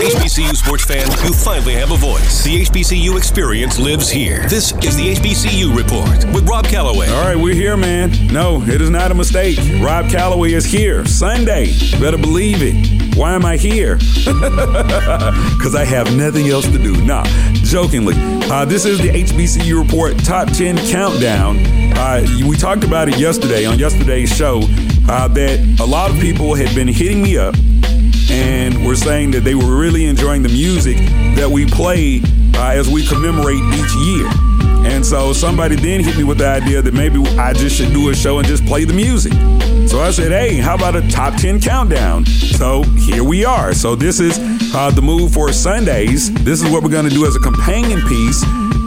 HBCU sports fans, you finally have a voice. The HBCU experience lives here. This is the HBCU Report with Rob Calloway. All right, we're here, man. No, it is not a mistake. Rob Calloway is here Sunday. Better believe it. Why am I here? Because I have nothing else to do. Nah, jokingly. Uh, this is the HBCU Report Top 10 Countdown. Uh, we talked about it yesterday on yesterday's show uh, that a lot of people had been hitting me up and we were saying that they were really enjoying the music that we play uh, as we commemorate each year. And so somebody then hit me with the idea that maybe I just should do a show and just play the music. So I said, hey, how about a top 10 countdown? So here we are. So this is uh, the move for Sundays. This is what we're going to do as a companion piece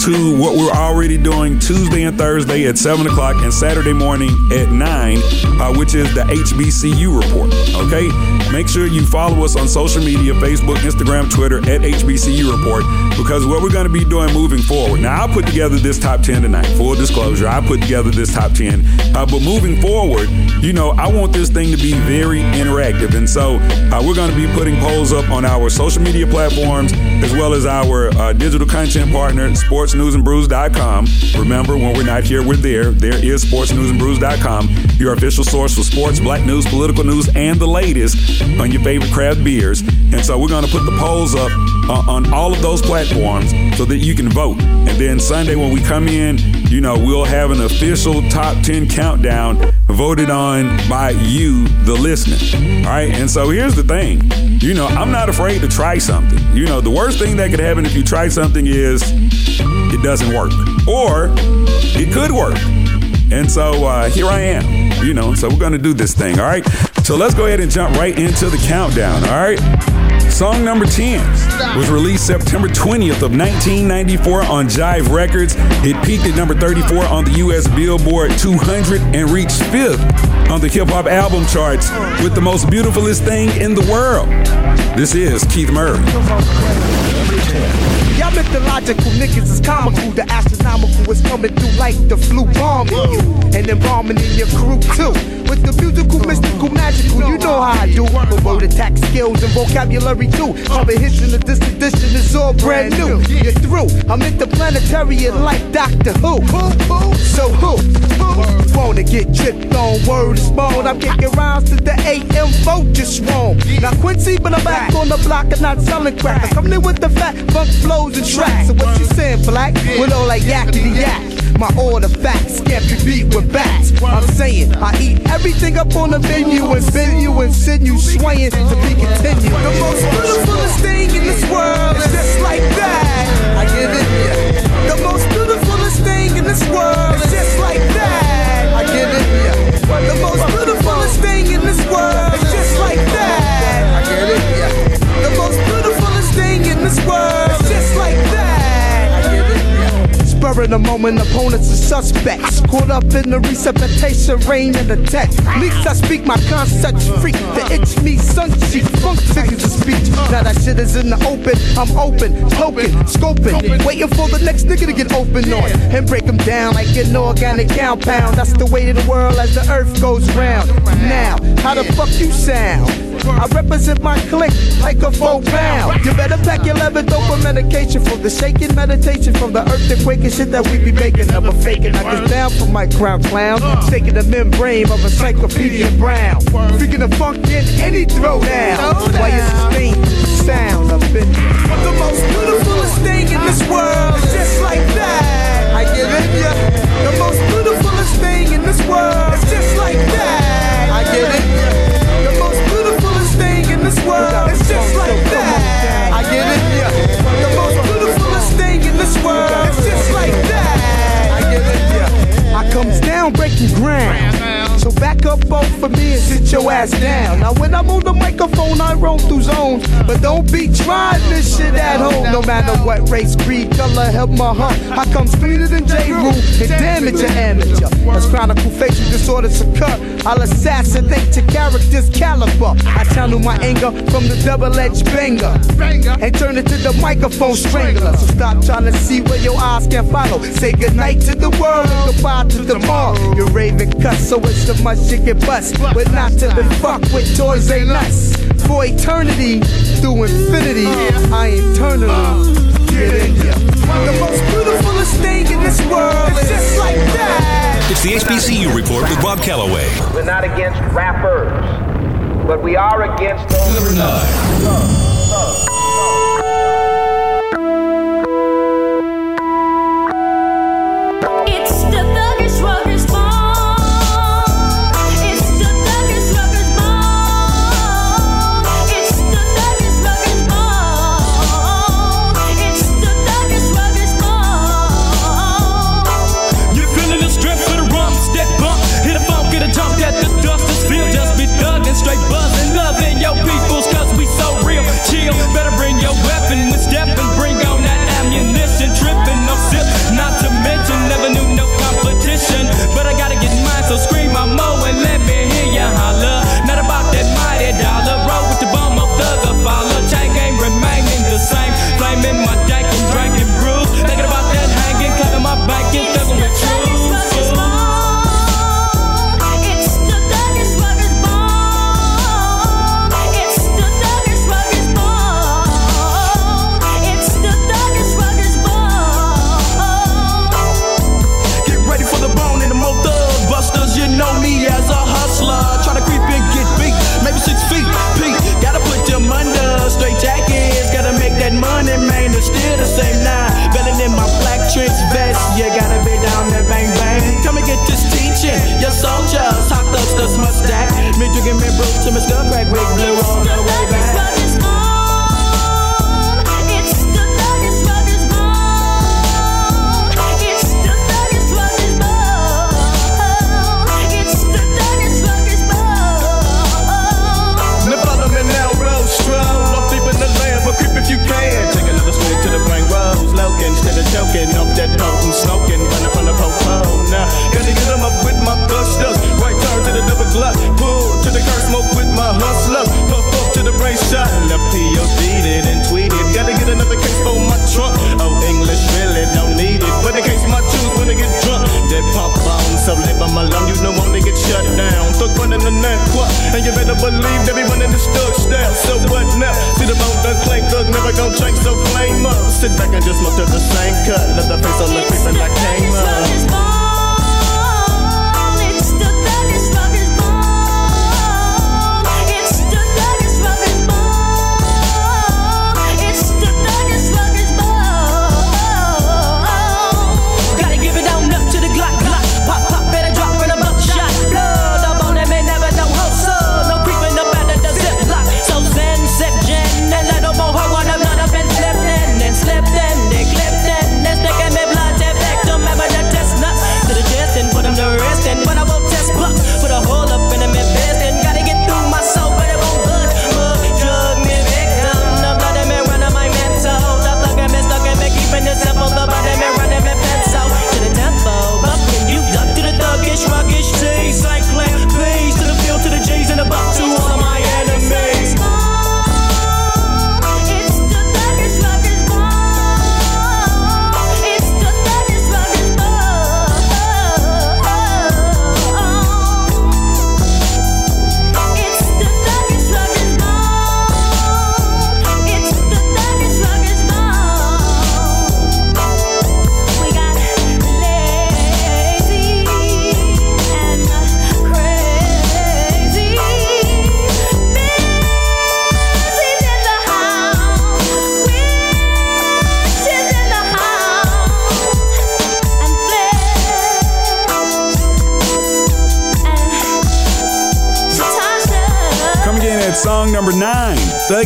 to what we're already doing Tuesday and Thursday at 7 o'clock and Saturday morning at 9, uh, which is the HBCU report. Okay? Make sure you follow us on social media Facebook, Instagram, Twitter at HBCU report because what we're going to be doing moving forward. Now, I put together this top 10 tonight. Full disclosure, I put together this top 10. Uh, but moving forward, you know, I want this thing to be very interactive. And so uh, we're going to be putting polls up on our social media platforms as well as our uh, digital content partner, Sports sportsnewsandbrews.com. Remember, when we're not here, we're there. There is sportsnewsandbrews.com, your official source for sports, black news, political news, and the latest on your favorite craft beers. And so we're going to put the polls up uh, on all of those platforms so that you can vote. And then Sunday, when we come in, you know, we'll have an official top 10 countdown voted on by you, the listener. All right. And so here's the thing you know, I'm not afraid to try something. You know, the worst thing that could happen if you try something is it doesn't work, or it could work. And so uh, here I am, you know, so we're going to do this thing, all right? So let's go ahead and jump right into the countdown, all right? Song number 10 was released September 20th of 1994 on Jive Records. It peaked at number 34 on the US Billboard 200 and reached 5th on the hip hop album charts with the most beautifulest thing in the world. This is Keith Murray. Y'all mythological niggas is comical. The astronomical is coming through like the flu bombing you. And embalming in your crew too. With the musical, mystical, magical, you know how I do. But word attack skills and vocabulary too. Comprehension of this edition is all brand new. You're through. I'm interplanetarian like Doctor Who. So who? Wanna get tripped on word is. I'm kicking rounds to the AM vote just wrong. Now Quincy, but I'm back on the block and not selling crack. I'm coming in with the fat funk flows and tracks. So what you saying, black? With all like yakety yak. My order facts can't be beat with bats. I'm saying I eat everything up on the menu and bend you and send you swaying to be continued. The most beautifulest thing in this world is just like that. I get it. The most beautifulest thing in this world Of the moment, opponents are suspects. Caught up in the resuscitation, rain and the text. I speak my concepts freak. The itch me, sun cheek, funk figures of speech. Now that shit is in the open, I'm open, token, scoping, waiting for the next nigga to get open on and break them down like an organic compound. That's the way of the world as the earth goes round. Now, how the fuck you sound? I represent my clique like a four pound. You better pack your leather dope for medication for the shaking meditation from the earth to quaking shit that we be making. I'm a faking. I can down for my crown clown. Shaking the membrane of encyclopedia brown. Freaking the funk in any throwdown. Why is the thing sound up in But the most beautifulest thing in this world is just like that. I give it ya. The most beautifulest thing in this world is just like that. I get it this world. It's just like that. I get it. Yeah. The most beautifulest thing in this world. It's just like that. I get it. Yeah. I comes down breaking ground. So back up both of me and sit your ass down. Now when I'm on the microphone, I roam through zones. But don't be trying this shit at home. No matter what race, creed, color, help my hunt. I come sweeter than J. Rule and damage an amateur. As chronicle facial disorders occur, I'll assassinate your character's caliber. I channel my anger from the double-edged banger and turn it to the microphone strangler. So stop trying to see where your eyes can follow. Say goodnight to the world and goodbye to tomorrow. You're raving cuss, so it's of my shit get bust. But not to be fucked with toys ain't us. For eternity, through infinity, I internally get in ya. The most thing in this world is just like that. It's the HBCU report with Rob Calloway. We're not against rappers, but we are against those. Number nine.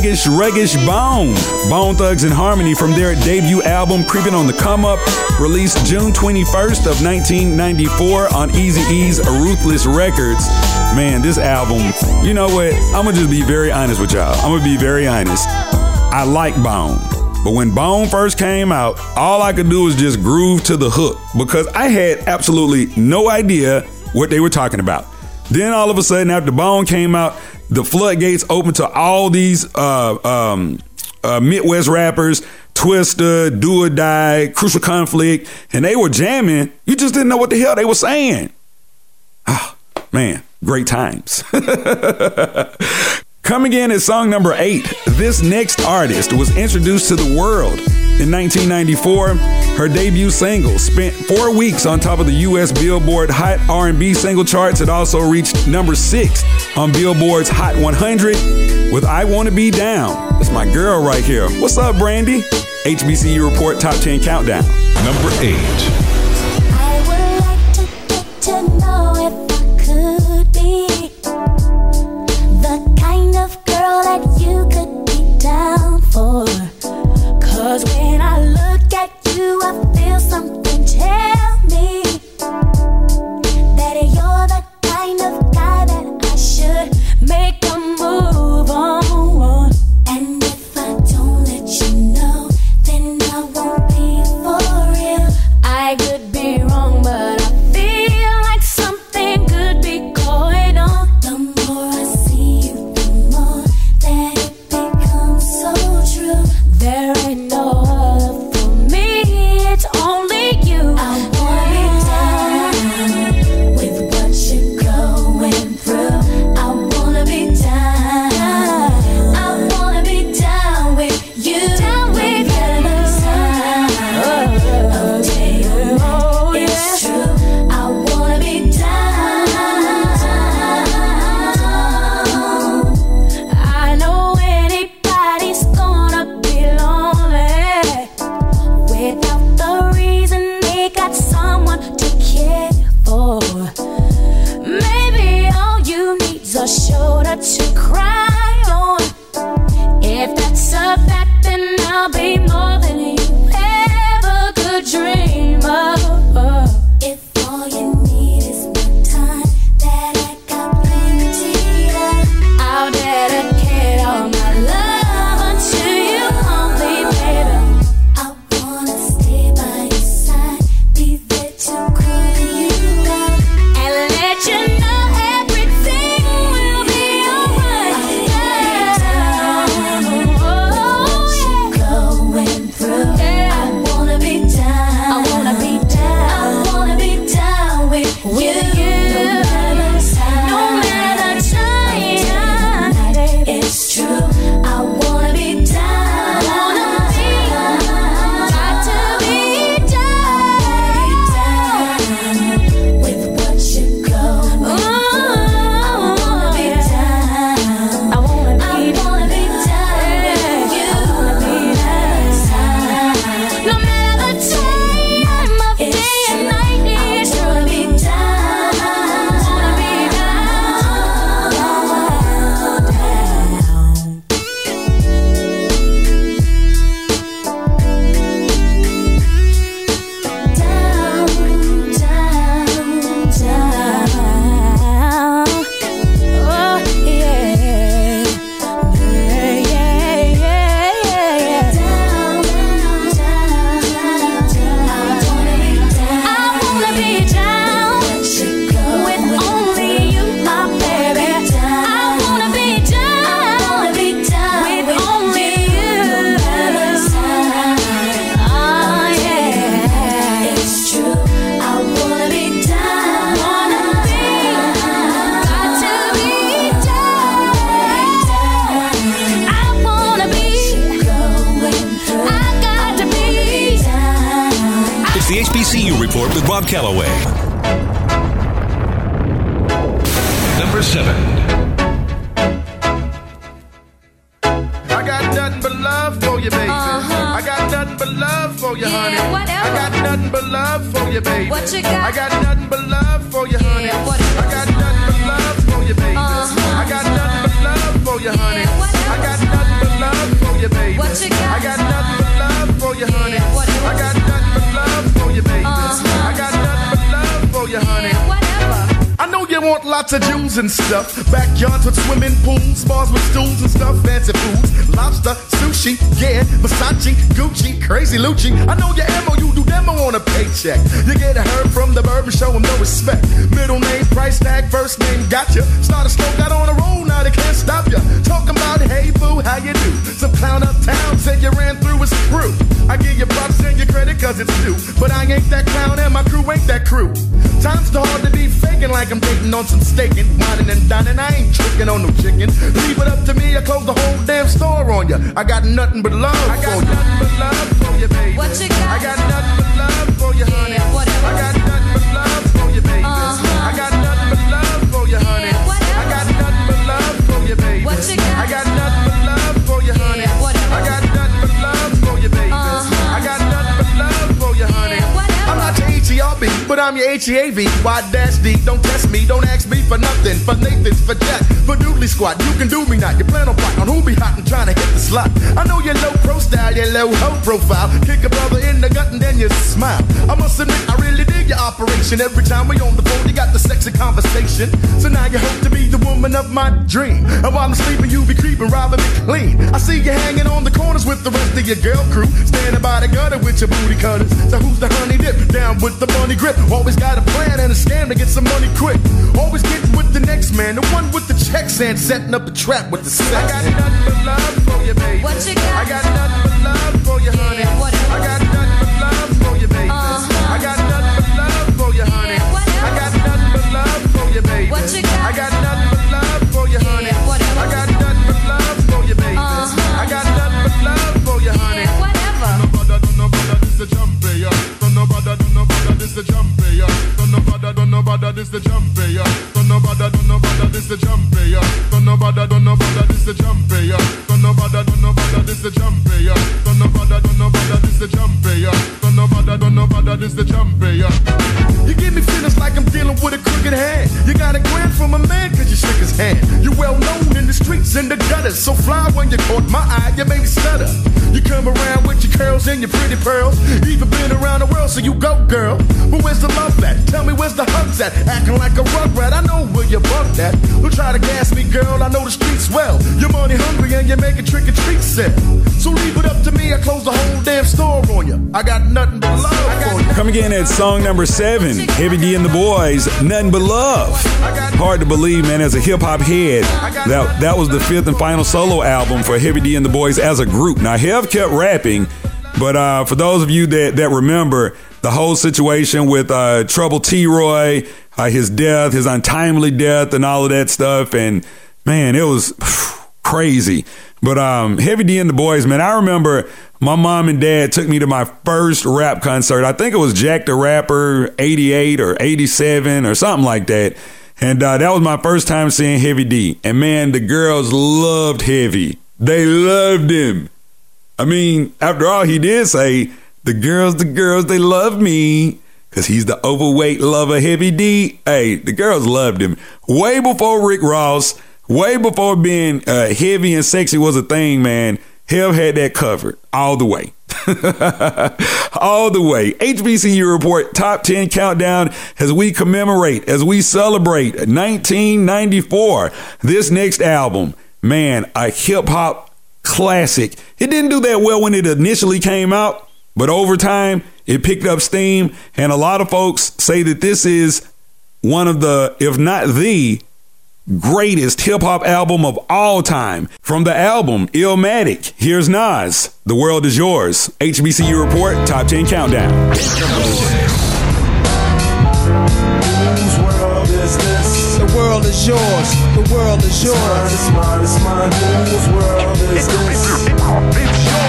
Thuggish Ruggish Bone. Bone Thugs and Harmony from their debut album, Creeping on the Come Up, released June 21st of 1994 on Easy E's Ruthless Records. Man, this album, you know what? I'm gonna just be very honest with y'all. I'm gonna be very honest. I like Bone. But when Bone first came out, all I could do was just groove to the hook because I had absolutely no idea what they were talking about. Then all of a sudden, after Bone came out, the floodgates opened to all these uh, um, uh, Midwest rappers, Twista, Do or Die, Crucial Conflict, and they were jamming. You just didn't know what the hell they were saying. Ah, man, great times. Coming in at song number eight, this next artist was introduced to the world in 1994. Her debut single spent four weeks on top of the U.S. Billboard Hot R&B single charts. It also reached number six on Billboard's Hot 100 with "I Want to Be Down." That's my girl right here. What's up, Brandy? HBCU report top 10 countdown. Number eight. Cause when someone to care for. Maybe all you need's a shoulder to cry and stuff. Backyards with swimming pools, bars with stools and stuff. Fancy foods, lobster, sushi, yeah, Versace, Gucci, crazy Lucci. I know your ammo, you do demo on a paycheck. You get a herb from the bourbon, show him no respect. Middle name, price tag, first name, gotcha. Start a slow, got on a roll, now they can't stop ya. Talking about, hey boo, how you do? Some clown uptown said I give you props and your credit cause it's new. But I ain't that clown and my crew ain't that crew. Time's too hard to be faking like I'm dating on some staking, whining and dining. I ain't tricking on no chicken. Leave it up to me, I close the whole damn store on ya. I got nothing but love I got for nothing but love for you, baby. What you got? I got nothing but love for you, honey. Yeah, whatever. I got nothing but love for you, baby. Uh-huh. I got nothing but love for you, honey. Yeah, whatever. I got nothing but love for you, baby. What you got? I got nothing I'm your H-E-A-V. Why dash D? Don't test me, don't ask me for nothing. For Nathan's, for Jack, for Doodly Squad. You can do me not. You plan on plot on who be hot and trying to hit the slot. I know you're low pro style, you're low ho profile. Kick a brother in the gut and then you smile. I must admit, I really dig your operation. Every time we on the phone, you got the sexy conversation. So now you hope to be the woman of my dream. And while I'm sleeping, you be creeping, robbing me clean. I see you hanging on the corners with the rest of your girl crew. Standing by the gutter with your booty cutters. So who's the honey dip? Down with the money grip. Always got a plan and a scam to get some money quick. Always getting with the next man, the one with the checks and setting up a trap with the sex. I got nothing but love for you, baby. What you got? I got nothing but love for you, honey. Yeah, whatever. I got nothing but love for you, baby. Uh-huh. I got nothing but love for you, honey. Yeah, whatever. I got nothing but love for you, baby. What you got? I got nothing but love for you, honey. Yeah, whatever. I got nothing but love for you, baby. Uh-huh. I got nothing but love for you, honey. Yeah, whatever. Don't no bother, this the jump, yeah. Don't no bother, don't no bother, this the jump, yeah. Don't no this the jump. Don't no bother, don't no bother, this the yeah. Don't no bother, don't no bother, this the yeah. Don't no bother, don't no bother, this the yeah. Don't no bother, don't no bother, this the yeah. Don't no bother, don't no bother, this the yeah. You give me feelings like I'm dealing with a crooked hand. You got a grant from a man cause you shook his hand. You well known in the streets and the gutters. So fly when you caught my eye, you made me stutter. You come around with your curls and your pretty pearls. Even been around the world, so you go, girl. But where's the love at? Tell me where's the hugs at? Acting like a rugrat, I know where you bumped at. Who try to gas me, girl? I know the streets well. You're money hungry and you make a trick or treat sell. So leave it up to me, I close the whole damn store on you. I got nothing but love for you. Coming in at song number seven, Heavy D and the Boys, Nothing But Love. Hard to believe, man, as a hip hop head, that, that was the fifth and final solo album for Heavy D and the Boys as a group. Now, Hev kept rapping, but uh, for those of you that, that remember the whole situation with uh, Trouble T Roy, uh, his death, his untimely death, and all of that stuff, and man, it was crazy. But um, Heavy D and the Boys, man, I remember my mom and dad took me to my first rap concert. I think it was Jack the Rapper 88 or 87 or something like that. And uh, that was my first time seeing Heavy D. And man, the girls loved Heavy. They loved him. I mean, after all, he did say, the girls, the girls, they love me. Cause he's the overweight lover, Heavy D. Hey, the girls loved him. Way before Rick Ross, way before being uh, heavy and sexy was a thing, man. Hev had that covered all the way. all the way. HBCU report top 10 countdown as we commemorate, as we celebrate 1994. This next album, man, a hip hop classic. It didn't do that well when it initially came out, but over time it picked up steam. And a lot of folks say that this is one of the, if not the greatest hip hop album of all time. From the album Illmatic, here's Nas. The world is yours. HBCU report, top 10 countdown. Whose world is this? The world is yours. The world is yours. It's mine, it's mine, it's mine. Whose world is this? It's yours.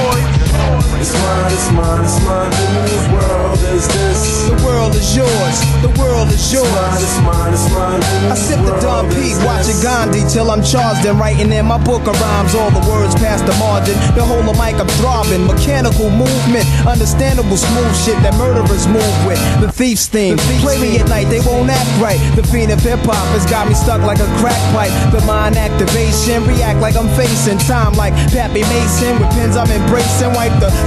It's mine, it's mine, it's mine. Whose world is this? The world is yours. The world is yours. It's mine, it's mine, it's mine. I sip the Dom P, watching Gandhi till I'm charged and writing in my book of rhymes. All the words past the margin. The whole of mic I'm throbbing. Mechanical movement, understandable smooth shit that murderers move with. The thief's theme. Play me at night, they won't act right. The fiend of hip hop has got me stuck like a crack pipe. The mind activation, react like I'm facing time like Pappy Mason with pins I'm embracing. Wipe the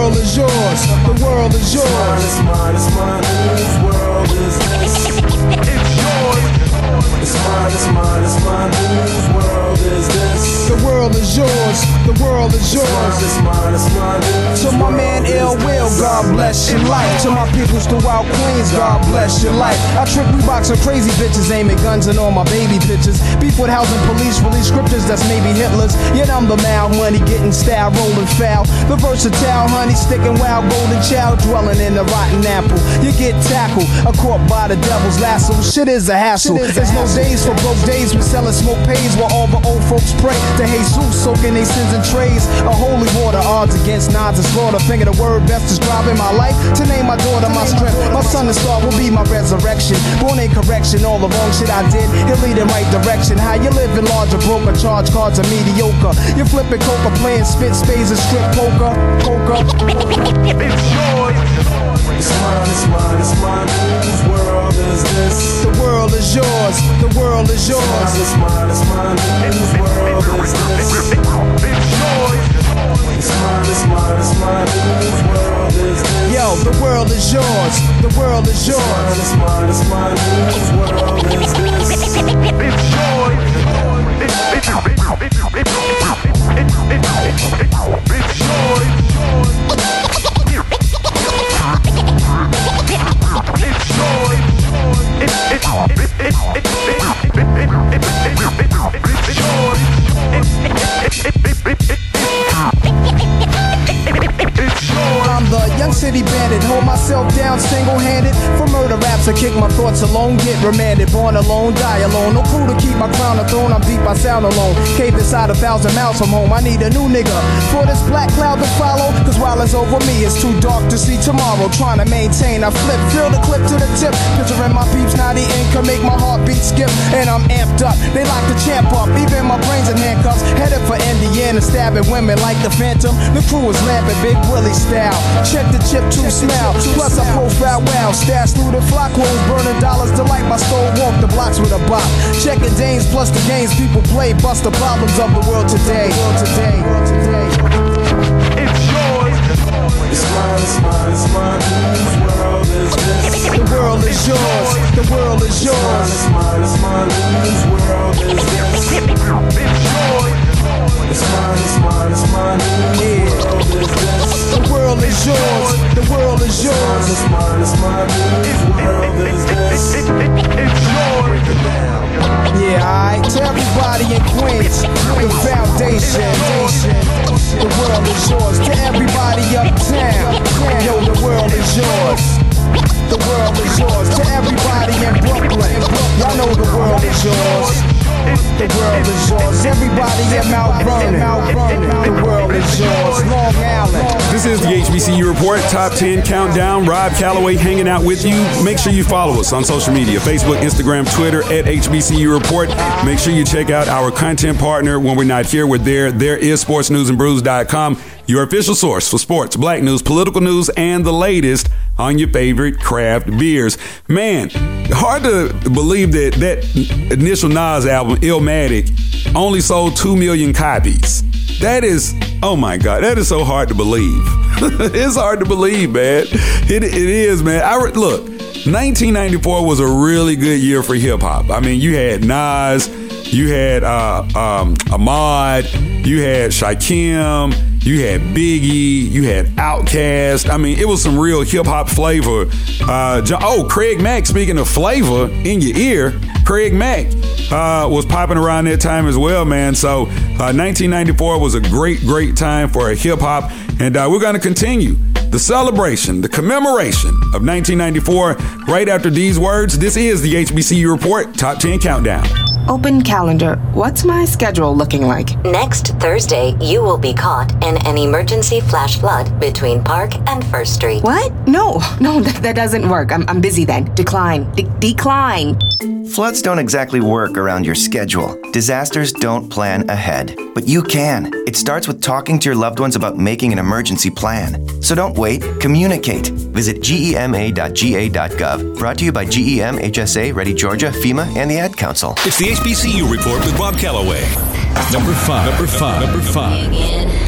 The world is yours. The world is yours. It's mine, it's mine, Whose world is this? It's yours. It's mine, it's mine, it's mine. Whose world is this? The world is yours. The world is yours. It's mine, it's mine. To my man Ill Will, God bless your life. To my peoples throughout Queens, God bless your life. I trick Reeboks with crazy bitches, aiming guns and all my baby bitches. Beef with housing police, release scriptures that's maybe Hitler's. Yet I'm the mal money, getting style, rolling foul. The versatile honey, sticking wild, golden child, dwelling in the rotten apple. You get tackled, a caught by the devil's lasso. Shit is a hassle. There's no days for broke days. We selling smoke pays while all the old folks pray to Jesus, soaking their sins in trays. A holy water, odds against nods and slaughter. Finger the word best describing my life. To name my daughter my strength. My son and star will be my resurrection. Born in correction, all the wrong shit I did. He'll lead in right direction. How you living larger, broker, charge cards are mediocre. You flipping coca, playing spit spades and strip poker. Poker. It's yours. It's mine, it's mine, it's mine. Whose world is this? The world is yours. The world is yours. It's mine, it's mine, Whose world is this? It's yours. Mine, it's mine, it's mine. Whose world is this? Yo, the world is yours. The world is yours. It's mine, it's mine, alone, get remanded. Born alone, die alone. No crew to keep my crown a throne. I'm deep, I sound alone. Cave inside a thousand miles from home. I need a new nigga for this black cloud to follow. Cause while it's over me, it's too dark to see tomorrow. Trying to maintain, I flip, fill the clip to the tip. Picturing my peeps, not the can make my heartbeat skip. And I'm amped up. They lock the champ up, even my brains in handcuffs. Headed for Indiana, stabbing women like the Phantom. The crew is laughing, Big Willie style. Check the chip to smell. Plus I profile wow. Stash through the flock holes, burning dollars to light my stove. Walk the blocks with a bop. Checking Danes plus the games people play. Bust the problems of the world today. World today. World today. It's yours. It's mine, it's mine, it's mine. Whose world is this? The world is yours. The world is yours. It's mine, it's mine, Whose world is this? It's yours. It's mine, it's mine, it's mine. World? The world is yours. The world is yours. It's mine, it's mine, Whose world is this? It's yours. Yeah, alright. To everybody in Queens, Top 10 Countdown. Rob Calloway hanging out with you. Make sure you follow us on social media Facebook, Instagram, Twitter at HBCU Report. Make sure you check out our content partner when we're not here. We're there. There is sportsnewsandbrews.com, your official source for sports, black news, political news, and the latest on your favorite craft beers. Man, hard to believe that that initial Nas album, Illmatic, only sold 2 million copies. That is, oh my God, that is so hard to believe. it's hard to believe, man. It, it is, man. I look, 1994 was a really good year for hip hop. I mean, you had Nas, you had uh, um, Ahmad, you had Shakim, you had Biggie, you had Outkast. I mean, it was some real hip hop flavor. Uh, oh, Craig Mack. Speaking of flavor in your ear, Craig Mack uh, was popping around that time as well, man. So, uh, 1994 was a great, great time for hip hop, and uh, we're going to continue the celebration, the commemoration of 1994. Right after these words, this is the HBCU Report Top 10 Countdown. Open calendar. What's my schedule looking like? Next Thursday, you will be caught in an emergency flash flood between Park and First Street. What? No, no, that, that doesn't work. I'm, I'm busy then. Decline. De- decline. Floods don't exactly work around your schedule. Disasters don't plan ahead. But you can. It starts with talking to your loved ones about making an emergency plan. So don't wait, communicate. Visit gema.ga.gov. Brought to you by GEM, HSA, Ready Georgia, FEMA, and the Ad Council. It's the HBCU report with Rob Calloway. Number five. Number five. Number five.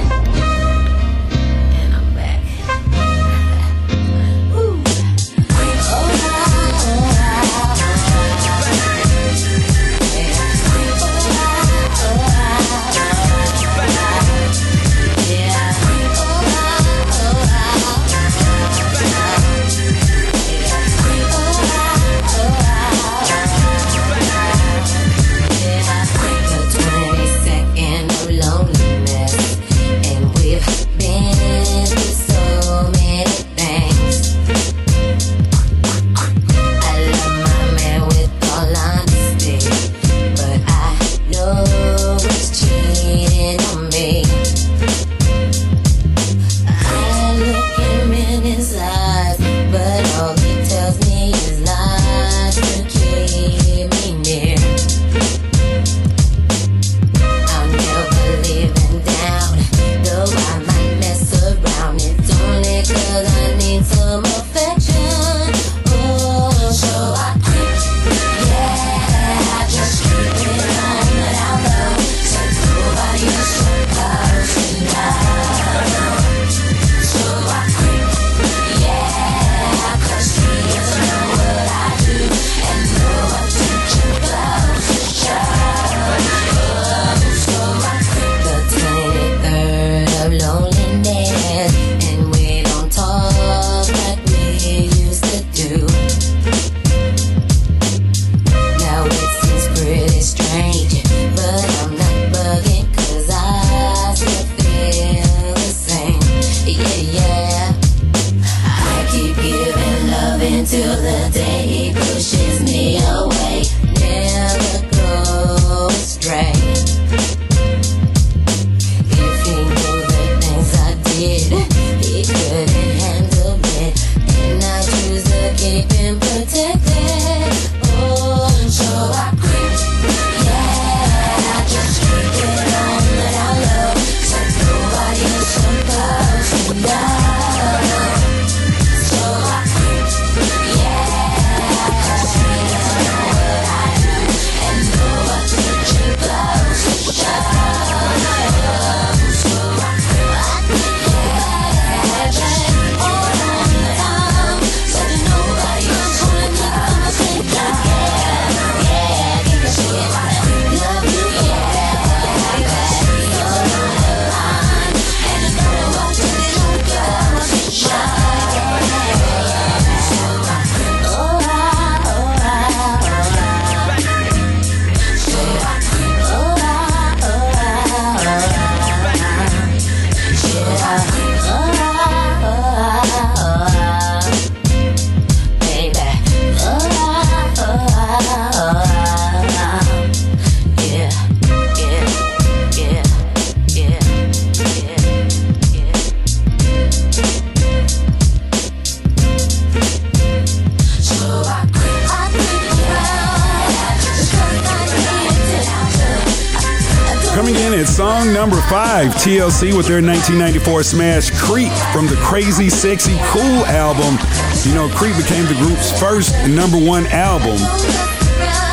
Five, TLC with their 1994 smash Creep from the Crazy Sexy Cool album. You know, Creep became the group's first number one album.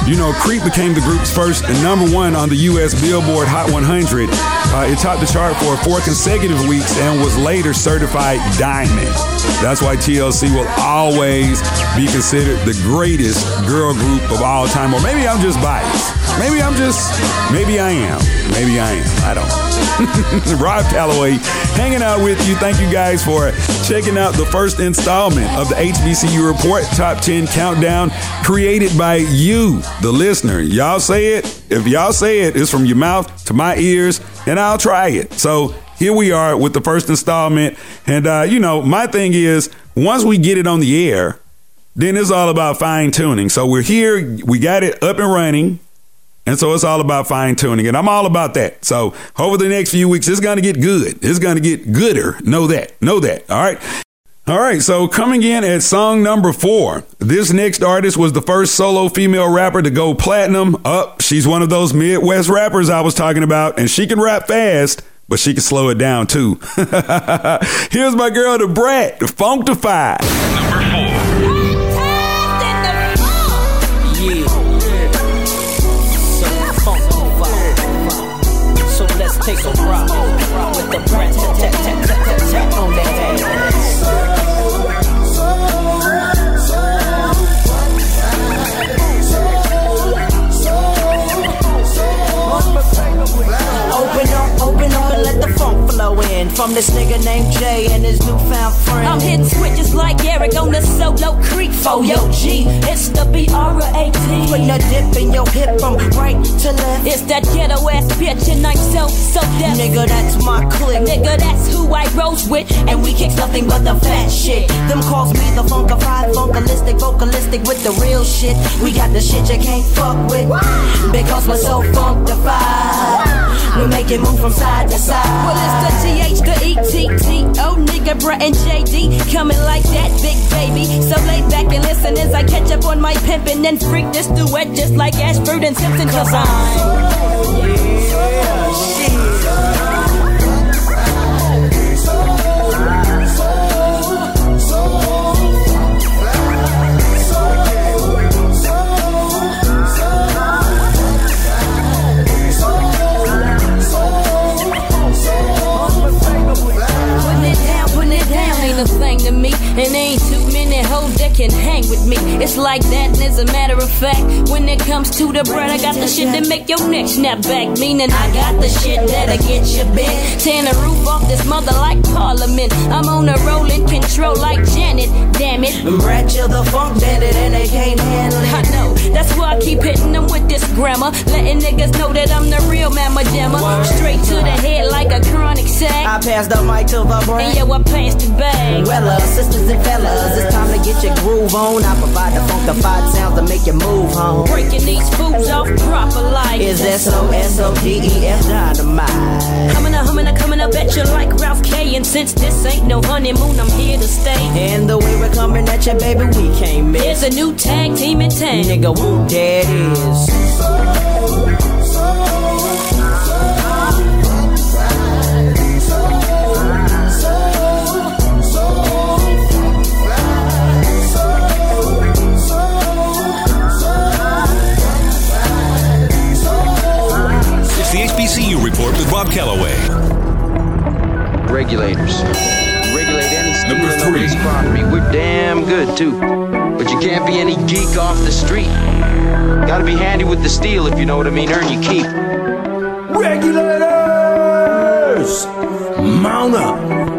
You know, Creep became the group's first and number one on the U.S. Billboard Hot 100. Uh, it topped the chart for four consecutive weeks and was later certified diamond. That's why TLC will always be considered the greatest girl group of all time. Or maybe I'm just biased. Maybe I'm just, maybe I am. Maybe I am. I don't. Rob Calloway hanging out with you. Thank you guys for checking out the first installment of the HBCU Report Top 10 Countdown created by you, the listener. Y'all say it. If y'all say it, it's from your mouth to my ears, and I'll try it. So here we are with the first installment. And, uh, you know, my thing is once we get it on the air, then it's all about fine tuning. So we're here, we got it up and running. And so it's all about fine tuning. And I'm all about that. So over the next few weeks, it's going to get good. It's going to get gooder. Know that. Know that. All right. All right, so coming in at song number four, this next artist was the first solo female rapper to go platinum. Up, oh, she's one of those Midwest rappers I was talking about, and she can rap fast, but she can slow it down too. Here's my girl, Da Brat. Number with the brat, tap, tap, from this nigga named Jay and his newfound friend. I'm hitting switches like Eric on the solo creek for oh, yo G. It's the B-R-A-T. Putting a dip in your hip from right to left. It's that ghetto ass bitch and I'm so, so deaf. Nigga, that's my clique. Nigga, that's who I rose with. And we kick nothing but the fat shit. Them calls me the funkified, funkalistic, vocalistic with the real shit. We got the shit you can't fuck with. Because we're so funkified. We make it move from side to side. Well, it's the TH, the ETT. Oh, nigga, Brat and JD coming like that, big baby. So lay back and listen as I catch up on my pimpin' and freak this duet just like Ashford and Simpson. Cause I'm. Yeah, And ain't can hang with me. It's like that, and as a matter of fact, when it comes to the bread, I got the shit that make your neck snap back. Meaning I got the shit that'll get you bent. Tearing the roof off this mother like Parliament. I'm on a rolling control like Janet. Damn it. Rat you the funk bandit and they can't handle it. I know. That's why I keep hitting them with this grammar. Letting niggas know that I'm the real mamma jammer. Straight to the head like a chronic sack. I passed the mic to the brain. And yo, I passed it back. Well, uh, sisters and fellas, it's time to get your groove on. I provide the funkified sounds to make you move home. Breaking these fools off proper life. Is S-O-S-O-D-E-F dynamite. Coming up, coming up, coming up at you like Ralph K. And since this ain't no honeymoon, I'm here to stay. And the way we're coming at you, baby, we can't miss. Here's a new tag team in town. Nigga, who that is. HBCU Report with Rob Calloway. Regulators. Regulate any on nobody's property. We're damn good, too. But you can't be any geek off the street. Gotta be handy with the steel, if you know what I mean. Earn your keep. Regulators! Mount up!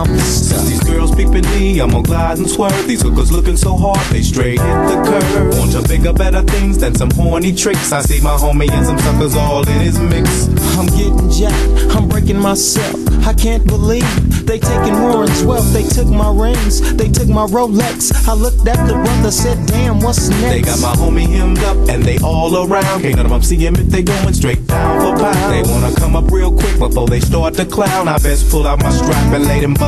since these girls peeping me, I'm gonna glide and swerve. These hookers looking so hard, they straight hit the curve. Want to bigger, better things than some horny tricks. I see my homie and some suckers all in his mix. I'm getting jacked, I'm breaking myself. I can't believe they taking Warren's wealth. They took my rings, they took my Rolex. I looked at the brother, said, damn, what's next? They got my homie hemmed up and they all around. Can't none of them see him if they going straight down for pound. They wanna come up real quick before they start to clown. I best pull out my strap and lay them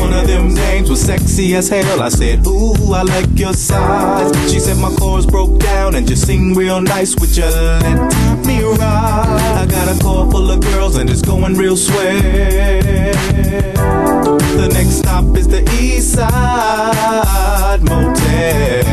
One of them names was sexy as hell. I said, Ooh, I like your size. She said my chords broke down and just sing real nice. Would you let me ride? I got a car full of girls and it's going real swell. The next stop is the East Side Motel.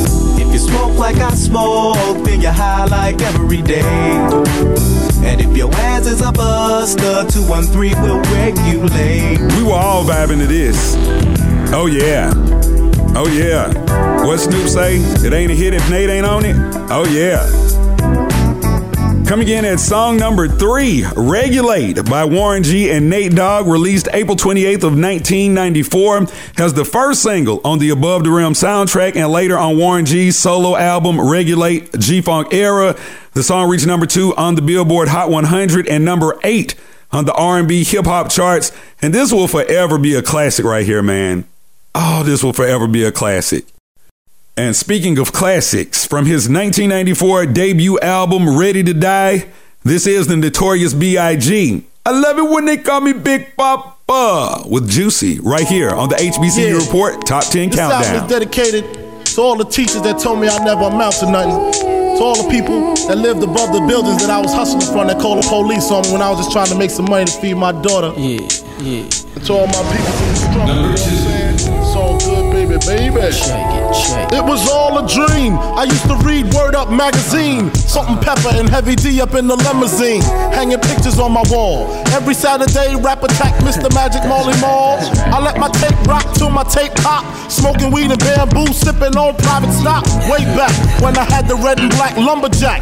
You smoke like I smoke, then you're high like every day. And if your ass is a buster, 213 will regulate. We were all vibing to this. Oh yeah. Oh yeah. What Snoop say? It ain't a hit if Nate ain't on it? Oh yeah. Coming in at song number three, Regulate by Warren G and Nate Dogg, released April 28th of 1994, has the first single on the Above the Rim soundtrack and later on Warren G's solo album, Regulate G-Funk Era. The song reached number two on the Billboard Hot 100 and number eight on the R&B hip hop charts. And this will forever be a classic right here, man. Oh, this will forever be a classic. And speaking of classics, from his 1994 debut album, Ready to Die, this is the notorious B.I.G. I love it when they call me Big Papa with Juicy right here on the HBCU Yeah. Report Top 10 This album Countdown. is dedicated to all the teachers that told me I never amount to nothing. To all the people that lived above the buildings that I was hustling from that called the police on me when I was just trying to make some money to feed my daughter. Yeah, yeah. And to all my people all good, baby, baby. It was all a dream. I used to read Word Up magazine. Salt-n-Pepa and Heavy D up in the limousine. Hanging pictures on my wall. Every Saturday, rap attack Mr. Magic Marley Marl. I let my tape rock till my tape pop. Smoking weed and bamboo, sipping on private stock. Way back when I had the red and black lumberjack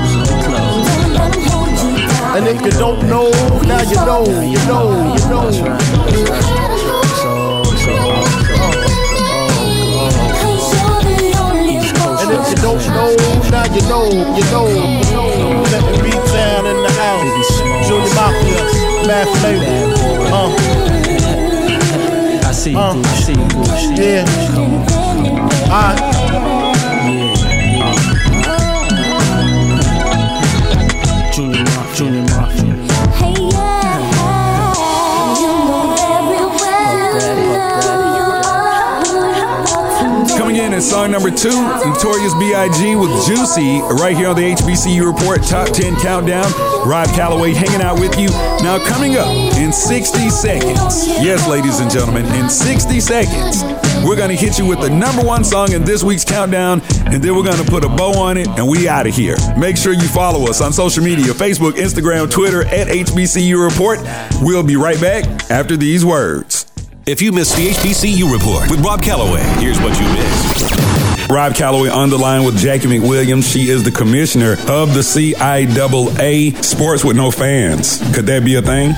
And if you don't know, now you know, you know, you know. And if you don't know, now you know, you know, you know. Let me beat down in the house. Junior Mafia, Mad Flavor. Uh. I see you, uh. I see you, Yeah. Alright. Junior Mafia, Junior Mafia. Coming in at song number two, Notorious B.I.G. with Juicy, right here on the HBCU Report Top 10 Countdown. Rob Calloway hanging out with you. Now, coming up in 60 seconds, yes, ladies and gentlemen, in 60 seconds, we're going to hit you with the number one song in this week's countdown, and then we're going to put a bow on it, and we out of here. Make sure you follow us on social media Facebook, Instagram, Twitter, at HBCU Report. We'll be right back after these words. If you missed the HBCU report with Rob Calloway, here's what you missed. Rob Calloway on the line with Jacqie McWilliams. She is the commissioner of the CIAA Sports with No Fans. Could that be a thing?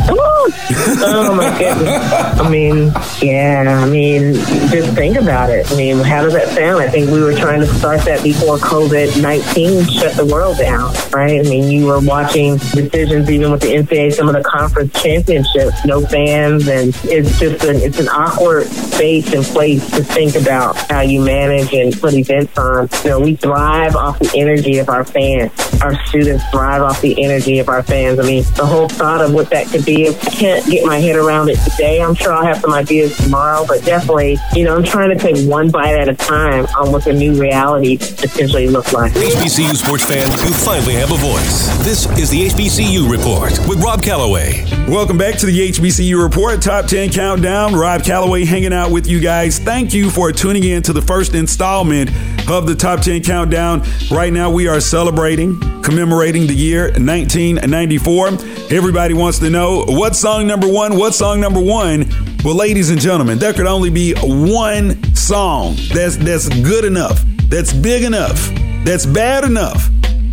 Oh my goodness. I mean, yeah, I mean, just think about it. I mean, how does that sound? I think we were trying to start that before COVID 19 shut the world down, right? I mean, you were watching decisions even with the NCAA, some of the conference championships, no fans, and it's just an, it's an awkward space and place to think about how you manage and put events on. You know, we thrive off the energy of our fans. Our students thrive off the energy of our fans. I mean, the whole thought of what that could be, can't get my head around it today. I'm sure I'll have some ideas tomorrow, but definitely, you know, I'm trying to take one bite at a time on what the new reality potentially look like. HBCU sports fans, you finally have a voice. This is the HBCU Report with Rob Calloway. Welcome back to the HBCU Report Top 10 Countdown. Rob Calloway hanging out with you guys. Thank you for tuning in to the first installment of the Top 10 Countdown. Right now, we are celebrating, commemorating the year 1994. Everybody wants to know what song number one? what song number one? Well, ladies and gentlemen, there could only be one song that's that's good enough, that's big enough, that's bad enough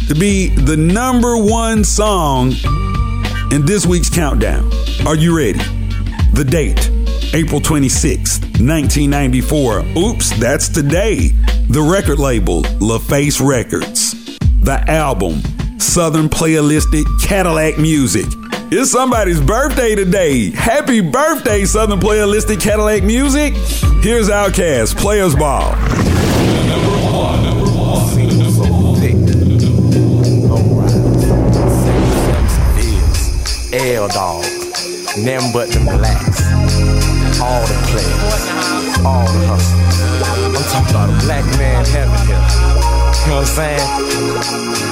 to be the number one song in this week's countdown. Are you ready? The date, April 26th, 1994. Oops, that's today. The record label, LaFace Records. The album, Southern Playalistic Cadillac Music. It's somebody's birthday today. Happy birthday, Southern Playalistic Cadillac Music. Here's OutKast, Players Ball. L dog, them but them blacks. All the players, all the hustlers. I'm talking about a black man heaven here. You know what I'm saying?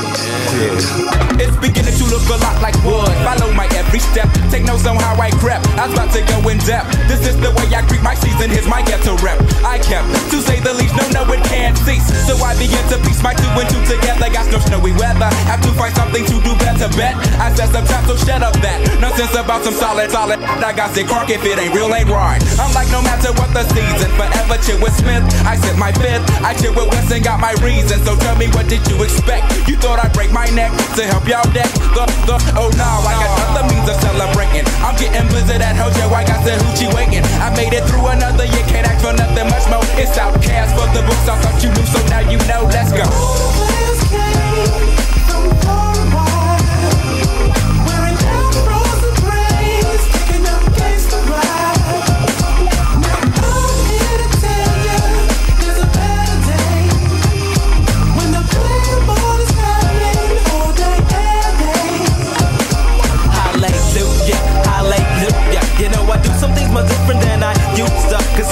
It's beginning to look a lot like wood. Follow my every step. Take notes on how I crept. I was about to go in depth. This is the way I greet my season. Here's my ghetto rep. I kept, to say the least, no, no, it can't cease. So I begin to piece my two and two together. Got no snowy weather. Have to find something to do better. Bet I said some time, so shut up that. Nonsense about some solid, solid. I got sick crunk if it ain't real, ain't right. I'm like, no matter what the season, forever chill with Smith. I sip my fifth. I chill with West and got my reason. So tell me, what did you expect? You thought I'd break my neck to help y'all deck the, the, oh no, I got other means of celebrating. I'm getting blizzard at Hojo, I got the hoochie waiting. I made it through another year, can't ask for nothing much more. It's OutKast for the books, I thought you knew, so now you know, let's go.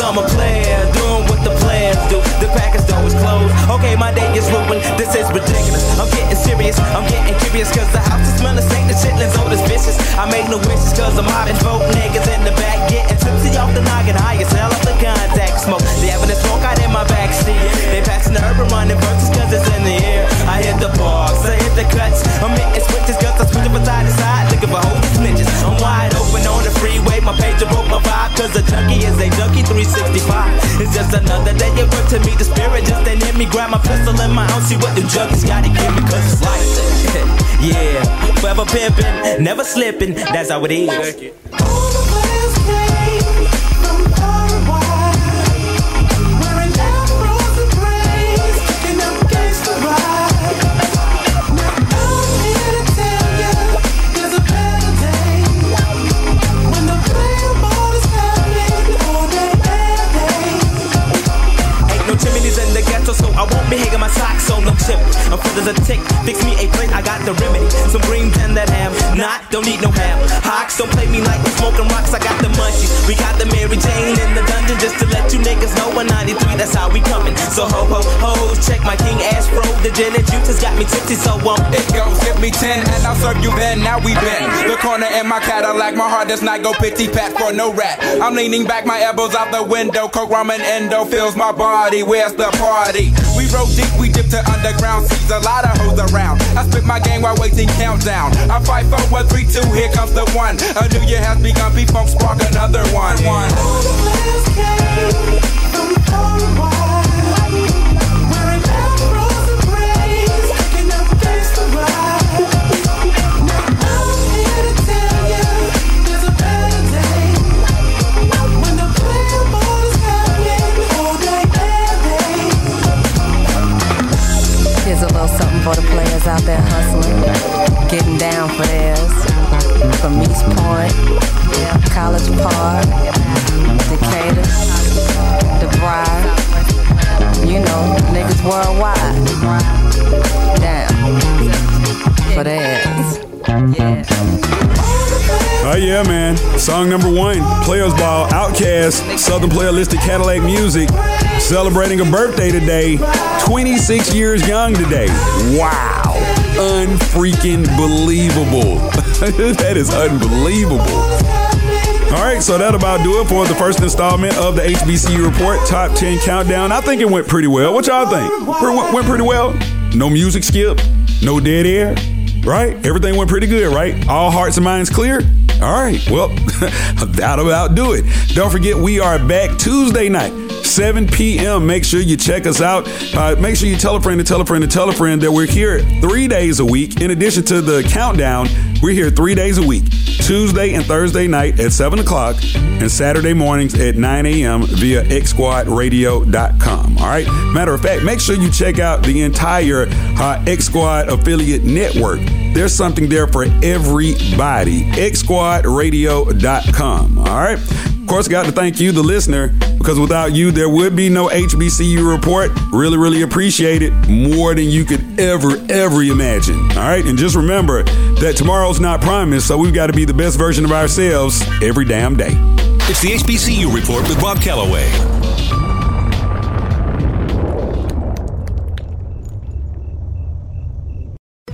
I'm a player, doing what the players do. The package door is closed. Okay, my day is ruined. This is ridiculous. I'm getting serious. I'm getting curious. Cause the house is smelling like the chitlins. Oh, this vicious. I make no wishes. Cause I'm hot and broke niggas in the back. Getting tipsy off the noggin. High as hell off the contact smoke. They having a smoke out in my backseat. They passing the urban running verses cause it's in the air. I hit the bars. I hit the cuts. my vibe, cause a junkie is a junkie 365. It's just another day at work to me. the spirit. Just ain't hit me, grab my pistol and my ounce. See what the junkies gotta give me, cause it's life. yeah, forever pimping, never slipping, that's how it is. So be hanging my socks on no chip. My foot is a tick, fix me a plate, I got the remedy. Some green pen that ham, not, don't need no ham. Hawks, don't play me like we smoking rocks, I got the munchies. We got the Mary Jane in the dungeon, just to let you niggas know 193, that's how we coming. So ho ho ho, check my King ass Bro, the gin and juice has got me tipsy, so um, It goes, give me 10 and I'll serve you then. Now we been. The corner in my Cadillac, my heart does not go pity pat for no rat. I'm leaning back, my elbows out the window. Coke, rum, and endo fills my body. Where's the party? We roll deep, we dip to underground seas. A lot of hoes around. I spit my game while waiting countdown. I fight for one, three, two. Here comes the one. A new year has begun. P-Funk spark another one. one. Playalistic Cadillac Music, celebrating a birthday today. 26 years young today. Wow. Unfreaking believable. that is unbelievable. All right, so that about do it for the first installment of the HBCU Report Top 10 Countdown. I think it went pretty well. What y'all think? Went pretty well? No music skip, no dead air, right? Everything went pretty good, right? All hearts and minds clear? All right, well, that'll about do it. Don't forget, we are back Tuesday night. 7 p.m. Make sure you check us out. Uh, make sure you tell a friend to tell a friend to tell a friend that we're here three days a week. In addition to the countdown, we're here three days a week Tuesday and Thursday night at 7 o'clock, and Saturday mornings at 9 a.m. via xsquadradio.com. All right. Matter of fact, make sure you check out the entire uh, X Squad affiliate network. There's something there for everybody. xsquadradio.com. All right. Of course, got to thank you, the listener, because without you, there would be no HBCU report. Really, really appreciate it more than you could ever, ever imagine. All right. And just remember that tomorrow's not promised, so we've got to be the best version of ourselves every damn day. It's the HBCU Report with Rob Calloway.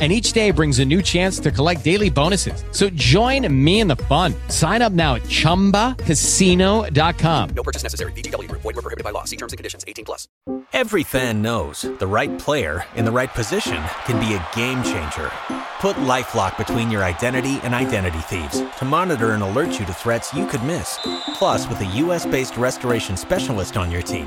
And each day brings a new chance to collect daily bonuses. So join me in the fun. Sign up now at chumbacasino.com. No purchase necessary. VGW Group. Void were prohibited by law. See terms and conditions. 18 plus. Every fan knows the right player in the right position can be a game changer. Put LifeLock between your identity and identity thieves to monitor and alert you to threats you could miss. Plus, with a U.S.-based restoration specialist on your team,